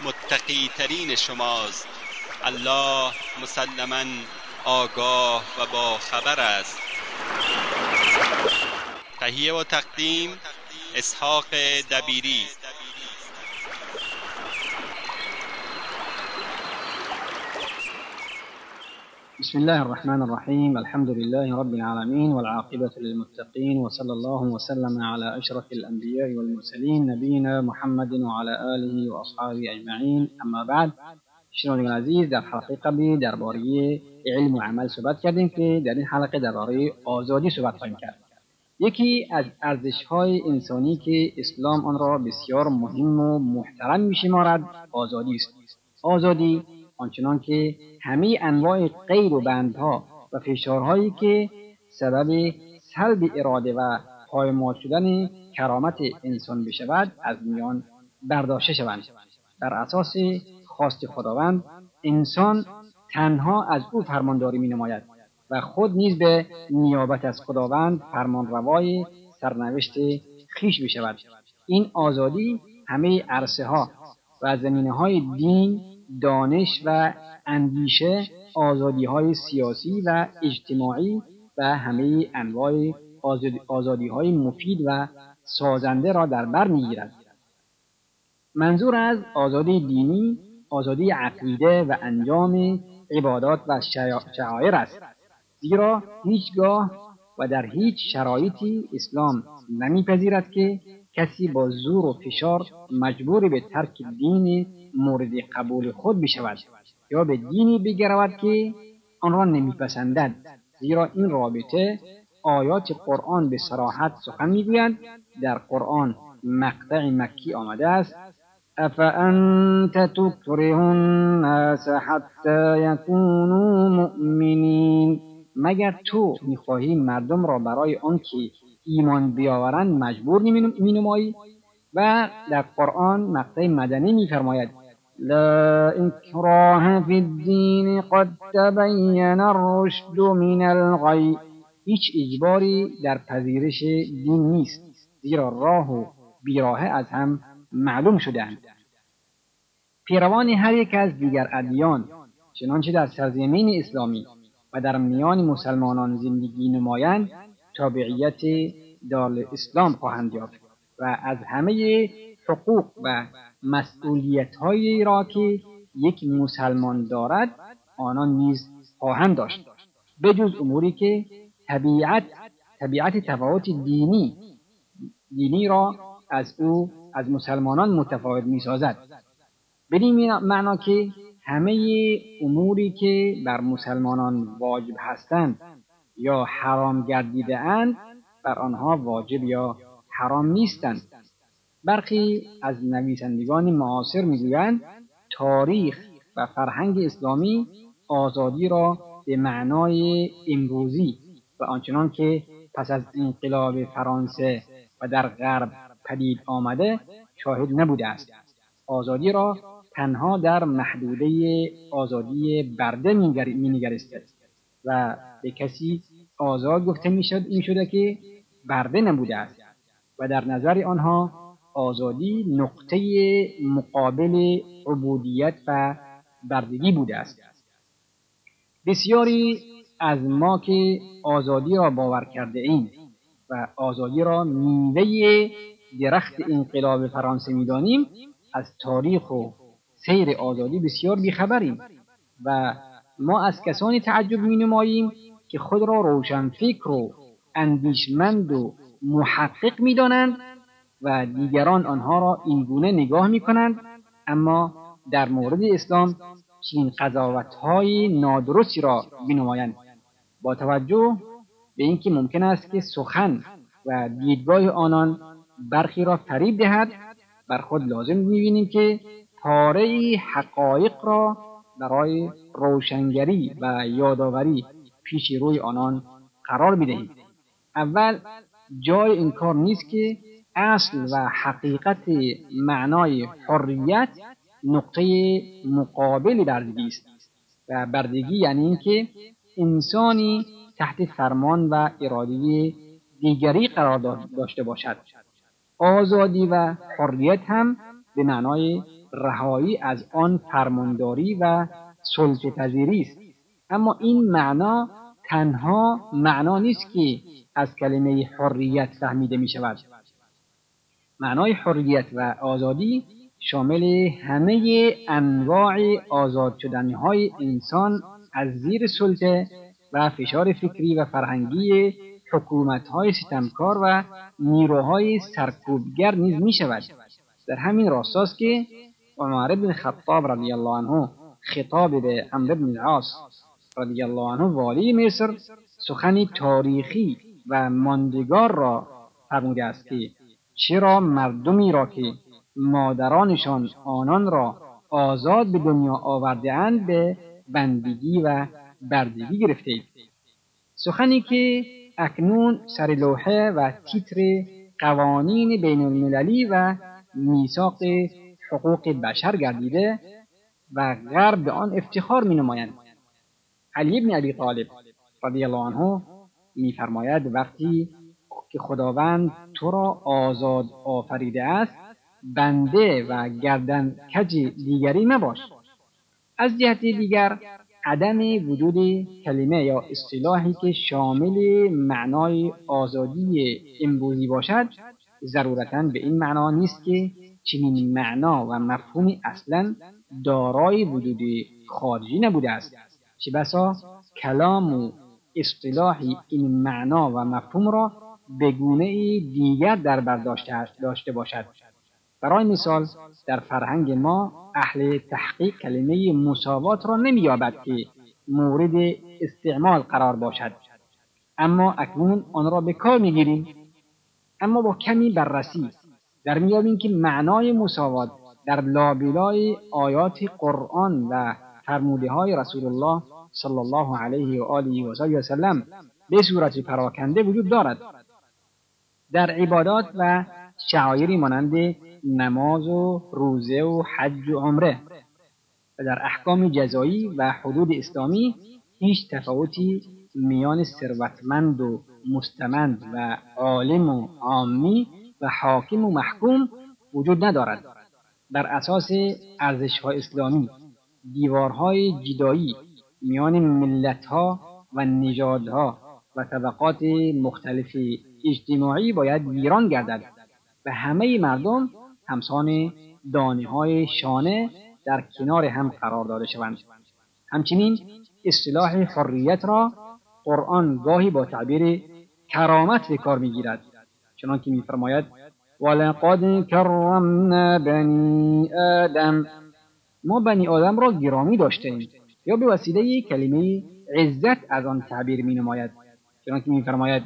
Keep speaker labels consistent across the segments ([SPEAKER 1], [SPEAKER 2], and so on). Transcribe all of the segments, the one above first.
[SPEAKER 1] متقی ترین شماست. الله مسلما آگاه و با خبر است. تهیه و تقدیم اسحاق دبیری.
[SPEAKER 2] بسم الله الرحمن الرحيم. الحمد لله رب العالمين والعاقبة للمتقين وصلى الله وسلم على أشرف الأنبياء والمرسلين نبينا محمد وعلى آله وأصحابه أجمعين. أما بعد شنوندگان عزیز در حلقة قبلی درباره علم و عمل صحبت کردیم که در این حلقه درباره آزادی صحبت خواهیم کرد. یکی از ارزش های انسانی که اسلام آن را بسیار مهم و محترم میشمارد آزادی است. آزادی آنچنان که همه انواع قید و بندها و فشارهایی که سبب سلب اراده و پایمال شدن کرامت انسان بشود از میان برداشته شوند. بر اساس خواست خداوند انسان تنها از او فرمانداری می نماید و خود نیز به نیابت از خداوند فرمان روای سرنوشت خیش بشود. این آزادی همه عرصه ها و زمینه های دین دانش و اندیشه آزادی های سیاسی و اجتماعی و همه انواع آزادی های مفید و سازنده را در بر می‌گیرد. منظور از آزادی دینی آزادی عقیده و انجام عبادات و شعائر است زیرا هیچگاه و در هیچ شرایطی اسلام نمیپذیرد که کسی با زور و فشار مجبور به ترک دین مورد قبول خود بشود یا به دینی بگرود که آن را نمیپسندد. زیرا این رابطه آیات قرآن به صراحت سخن می‌گویند در قرآن مقطع مکی آمده است. افانت تکره الناس حتی یکونوا مؤمنین؟ مگر تو می‌خواهی مردم را برای آنکه ایمان بیاورند مجبور مینمایی؟ و در قرآن مقطع مدنی میفرماید لا اکراه فی الدین قد تبین الرشد من الغی هیچ اجباری در پذیرش دین نیست زیرا راه و بیراهه از هم معلوم شدهاند. پیروان هر یک از دیگر ادیان چنانچه در سرزمین اسلامی و در میان مسلمانان زندگی نمایند تابعیت دار اسلام خواهند یافت و از همه حقوق و مسئولیت هایی را که یک مسلمان دارد آنان نیز خواهند داشت. بجز اموری که طبیعت طبیعت تفاوت دینی دینی را از او از مسلمانان متفاوت می سازد بدین معنا که همه اموری که بر مسلمانان واجب هستند یا حرام گردیده اند بر آنها واجب یا حرام نیستند. برخی از نویسندگان معاصر می‌گویند تاریخ و فرهنگ اسلامی آزادی را به معنای امروزی و آنچنان که پس از انقلاب فرانسه و در غرب پدید آمده شاهد نبوده است. آزادی را تنها در محدوده آزادی برده مینگرسته و به کسی آزاد گفته می‌شد این شده که برده نبوده است و در نظر آنها آزادی نقطه مقابل عبودیت و بردگی بوده است. بسیاری از ما که آزادی را باور کرده ایم و آزادی را میوه درخت انقلاب فرانسه می‌دانیم از تاریخ و سیر آزادی بسیار بیخبریم و ما از کسانی تعجب می نماییم که خود را روشن فکر و اندیشمند و محقق می دانند و دیگران آنها را اینگونه نگاه می کنند اما در مورد اسلام چنین قضاوتهای نادرستی را بنمایند با توجه به اینکه ممکن است که سخن و دیدگاه آنان برخی را فریب دهد بر خود لازم می‌بینیم که پاره حقایق را برای روشنگری و یادآوری پیش روی آنان قرار بدهیم اول جای این کار نیست که اصل و حقیقت معنای حریت نقطه مقابل بردگی است. و بردگی یعنی اینکه انسانی تحت فرمان و اراده دیگری قرار داشته باشد. آزادی و حریت هم به معنای رهایی از آن فرمانداری و سلطه پذیری است. اما این معنا تنها معنا نیست که از کلمه حریت فهمیده می شود معنای حریت و آزادی شامل همه انواع آزاد شدنی های انسان از زیر سلطه و فشار فکری و فرهنگی حکومت های ستمکار و نیروهای سرکوبگر نیز می شود در همین راستاست که عمر بن خطاب رضی الله عنه خطاب به عمر بن العاص رضی الله عنه والی مصر سخنی تاریخی و ماندگار را فرموده است که چرا مردمی را که مادرانشان آنان را آزاد به دنیا آورده به بندگی و بردگی گرفته اید. سخنی که اکنون سر لوحه و تیتر قوانین بین المللی و میثاق حقوق بشر گردیده و غرب به آن افتخار می نمایند. علی ابن ابی طالب رضی الله عنه میفرماید وقتی که خداوند تو را آزاد آفریده است بنده و گردن کج دیگری مباش از جهت دیگر عدم وجود کلمه یا اصطلاحی که شامل معنای آزادی امروزی باشد ضرورتا به این معنا نیست که چنین معنا و مفهومی اصلا دارای وجود خارجی نبوده است. چه بسا کلام و اصطلاحی این معنا و مفهوم را به گونه دیگر در برداشت داشته باشد. برای مثال در فرهنگ ما اهل تحقیق کلمه مساوات را نمییابد که مورد استعمال قرار باشد. اما اکنون آن را به کار می‌گیریم. اما با کمی بررسی در میابیم که معنای مساوات در لابلای آیات قرآن و فرموده های رسول الله صلی الله علیه و آله و سلم به صورت پراکنده وجود دارد. در عبادات و شعایری مانند نماز و روزه و حج و عمره و در احکام جزایی و حدود اسلامی هیچ تفاوتی میان ثروتمند و مستمند و عالم و عامی و حاکم و محکوم وجود ندارد. بر اساس ارزشهای اسلامی دیوارهای جدایی میان ملتها و نژادها و طبقات مختلف اجتماعی باید ویران گردد و همه مردم همسان دانه های شانه در کنار هم قرار داده شوند. همچنین اصطلاح حریت را قرآن گاهی با تعبیر کرامت به کار می‌گیرد چنانکه میفرماید ولقد کرمنا بنی آدم. ما بنی آدم را گرامی داشتیم یا به وسیله کلمه عزت از آن تعبیر می نماید چنانکه میفرماید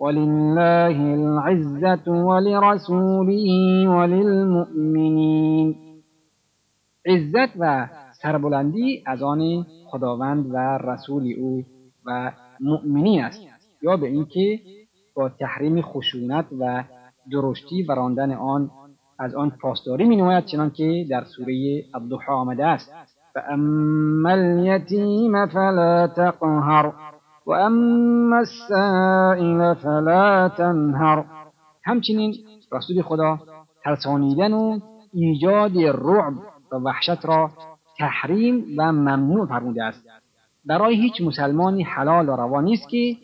[SPEAKER 2] ولله العزة ولرسوله وللمؤمنین عزت و سربلندی از آن خداوند و رسول او و مؤمنی است. یا به اینکه با تحریم خشونت و درشتی و راندن آن از آن پاسداری می نماید چنانکه در سوره الضحا آمده است. فاما الیتیم فلا تقهر و اما السائل فلا تنهر. همچنین رسول خدا ترسانیدن و ایجاد رعب و وحشت را تحریم و ممنوع فرموده است. برای هیچ مسلمانی حلال و روا نیست که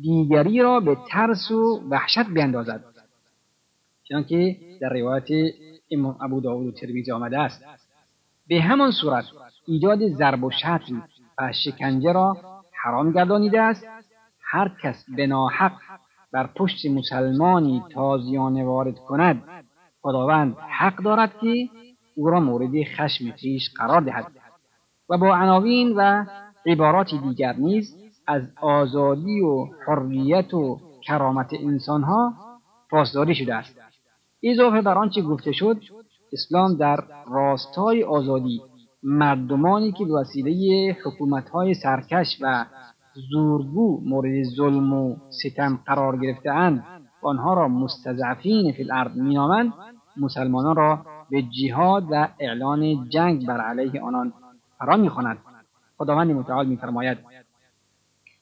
[SPEAKER 2] دیگری را به ترس و وحشت بیندازد. چنانکه در روایت امام ابو داود و ترمیزی آمده است. به همان صورت ایجاد ضرب و شتم و شکنجه را حرام گردانیده است. هر کس به ناحق بر پشت مسلمانی تازیانه وارد کند خداوند حق دارد که او را مورد خشم خویش قرار دهد. و با عناوین و عبارات دیگر نیز از آزادی و حریت و کرامت انسانها پاسداری شده است. اضافه بر آنچه گفته شد اسلام در راستای آزادی مردمانی که به وسیله حکومتهای سرکش و زورگو مورد ظلم و ستم قرار گرفتهاند و آنها را مستضعفین فی الارض مینامند مسلمانان را به جهاد و اعلان جنگ بر علیه آنان فرا می‌خواند. خداوند متعال میفرماید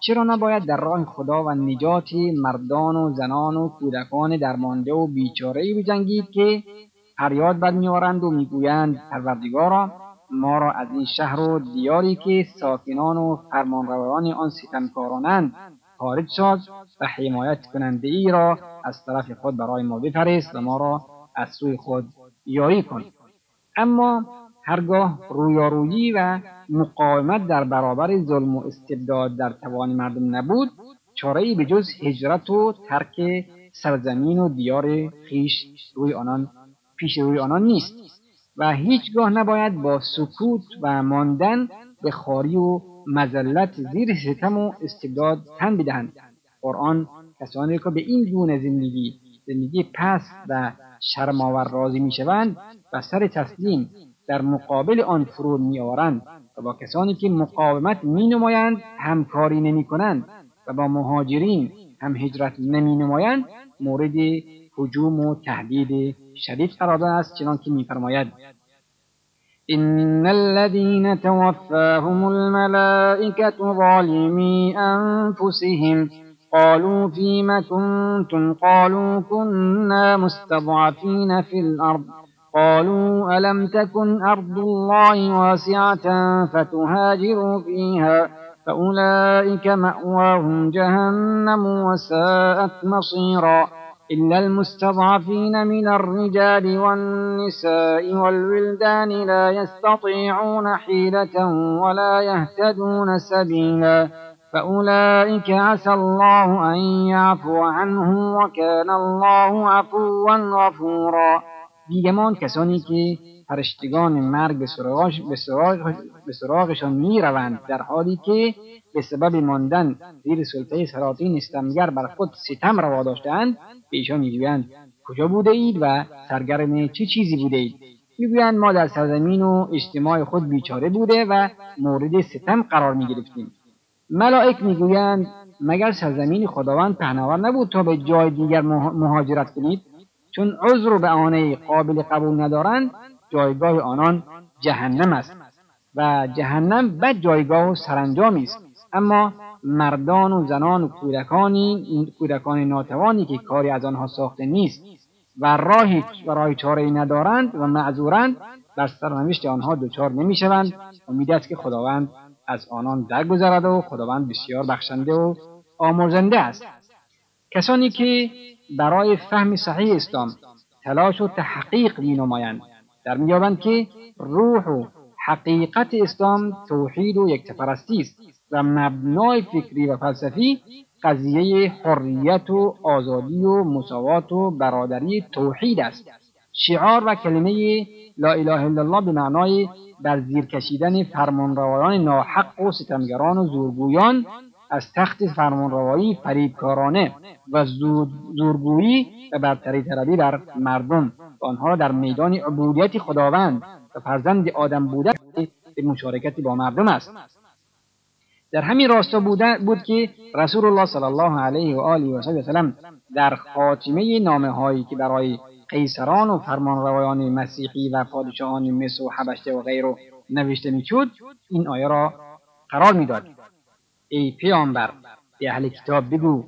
[SPEAKER 2] چرا نباید در راه خدا و نجات مردان و زنان و کودکان درمانده و بیچاره بجنگید که فریاد بد میآورند و می‌گویند پروردگارا ما را از این شهر و دیاری که ساکنان و فرمانروایان آن ستمکارانند خارج ساز و حمایت کننده ای را از طرف خود برای ما بفرست و ما را از سوی خود یاری کن. اما هرگاه رویارویی و مقاومت در برابر ظلم و استبداد در توان مردم نبود چاره به جز هجرت و ترک سرزمین و دیار خیش روی آنان پیش روی آنان نیست و هیچگاه نباید با سکوت و ماندن به خاری و مزلت زیر ستم و استبداد تن بدهند. قرآن کسانی که به این گونه زندگی زندگی پست و شرمآور راضی می‌شوند و سر تسلیم در مقابل آن فرود میآورند. و با کسانی که مقاومت می نمایند همکاری نمی کنند و با مهاجرین هم هجرت نمی نمایند مورد هجوم و تهدید شدید قرار است چنانکه میفرماید. إن الذين توفاهم الملائكة ظالمي أنفسهم قالوا فيم كنتم قالوا كنا مستضعفين في الأرض قالوا ألم تكن أرض الله واسعة فتهاجروا فيها فأولئك مأواهم جهنم وساءت مصيرا إلا المستضعفين من الرجال والنساء والولدان لا يستطيعون حيلة ولا يهتدون سبيلا فأولئك عسى الله أن يعفو عنهم وكان الله عفوا غفورا بیگمان کسانی که فرشتگان مرگ به, سراغش به, سراغ به سراغشان می روند در حالی که به سبب ماندن زیر سلطه سلاطین استمگر بر خود ستم روا داشتند به ایشان می‌گویند کجا بوده اید و سرگرم چه چیزی بوده اید می‌گویند ما در سرزمین و اجتماع خود بیچاره بوده و مورد ستم قرار می گرفتیم ملائک می‌گویند مگر سرزمین خداوند پهناور نبود تا به جای دیگر مهاجرت کنید؟ چون عذر و بهانه قابل قبول ندارند جایگاه آنان جهنم است و جهنم بد جایگاه و سرانجامی است. اما مردان و زنان و کودکانی کودکان ناتوانی که کاری از آنها ساخته نیست و راهی و راه چاره ندارند و معذورند بر سرنوشت آنها دچار نمی‌شوند. امید است که خداوند از آنان درگذرد و خداوند بسیار بخشنده و آمرزنده است. کسانی که برای فهم صحیح اسلام تلاش و تحقیق می نمایند در میابند که روح و حقیقت اسلام توحید و یکتپرستی است و مبنای فکری و فلسفی قضیه حریت و آزادی و مساوات و برادری توحید است. شعار و کلمه لا اله الا الله به معنای بر زیر کشیدن فرمانروایان ناحق و ستمگران و زورگویان از تخت فرمانروایی فریبکارانه و زورگویی و برتری طلبی بر مردم. و آنها را در میدان عبودیت خداوند و فرزند آدم بوده به مشارکت با مردم است. در همین راستا بود که رسول الله صلی الله علیه و آله و سلم در خاتمه نامه هایی که برای قیصران و فرمانروایان مسیحی و پادشاهان مصر و حبشته و غیره نوشته می‌شد این آیه را قرار می‌داد. ای پیامبر به اهل کتاب بگو.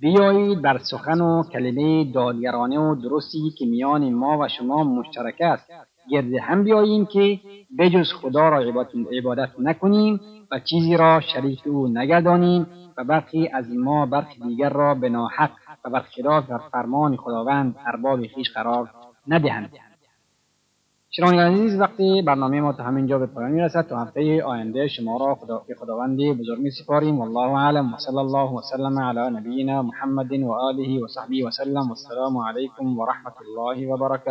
[SPEAKER 2] بیایید بر سخن و کلمه دادگرانه و درستی که میان ما و شما مشترک است. گرد هم بیاییم که بجز خدا را عبادت نکنیم و چیزی را شریک او نگردانیم و برخی از ما برخی دیگر را به ناحق و برخلاف فرمان خداوند ارباب خیش قرار ندهند. شنوندگان عزیز وقتی برنامه ما تا همینجا به پایان می‌رسد تا هفته آینده شما را خدا به خداوند بزرگ می سپاریم والله اعلم. و صلی الله و سلم علی نبینا محمد و آله و صحبه و سلم. و السلام علیکم و رحمت الله و برکاته.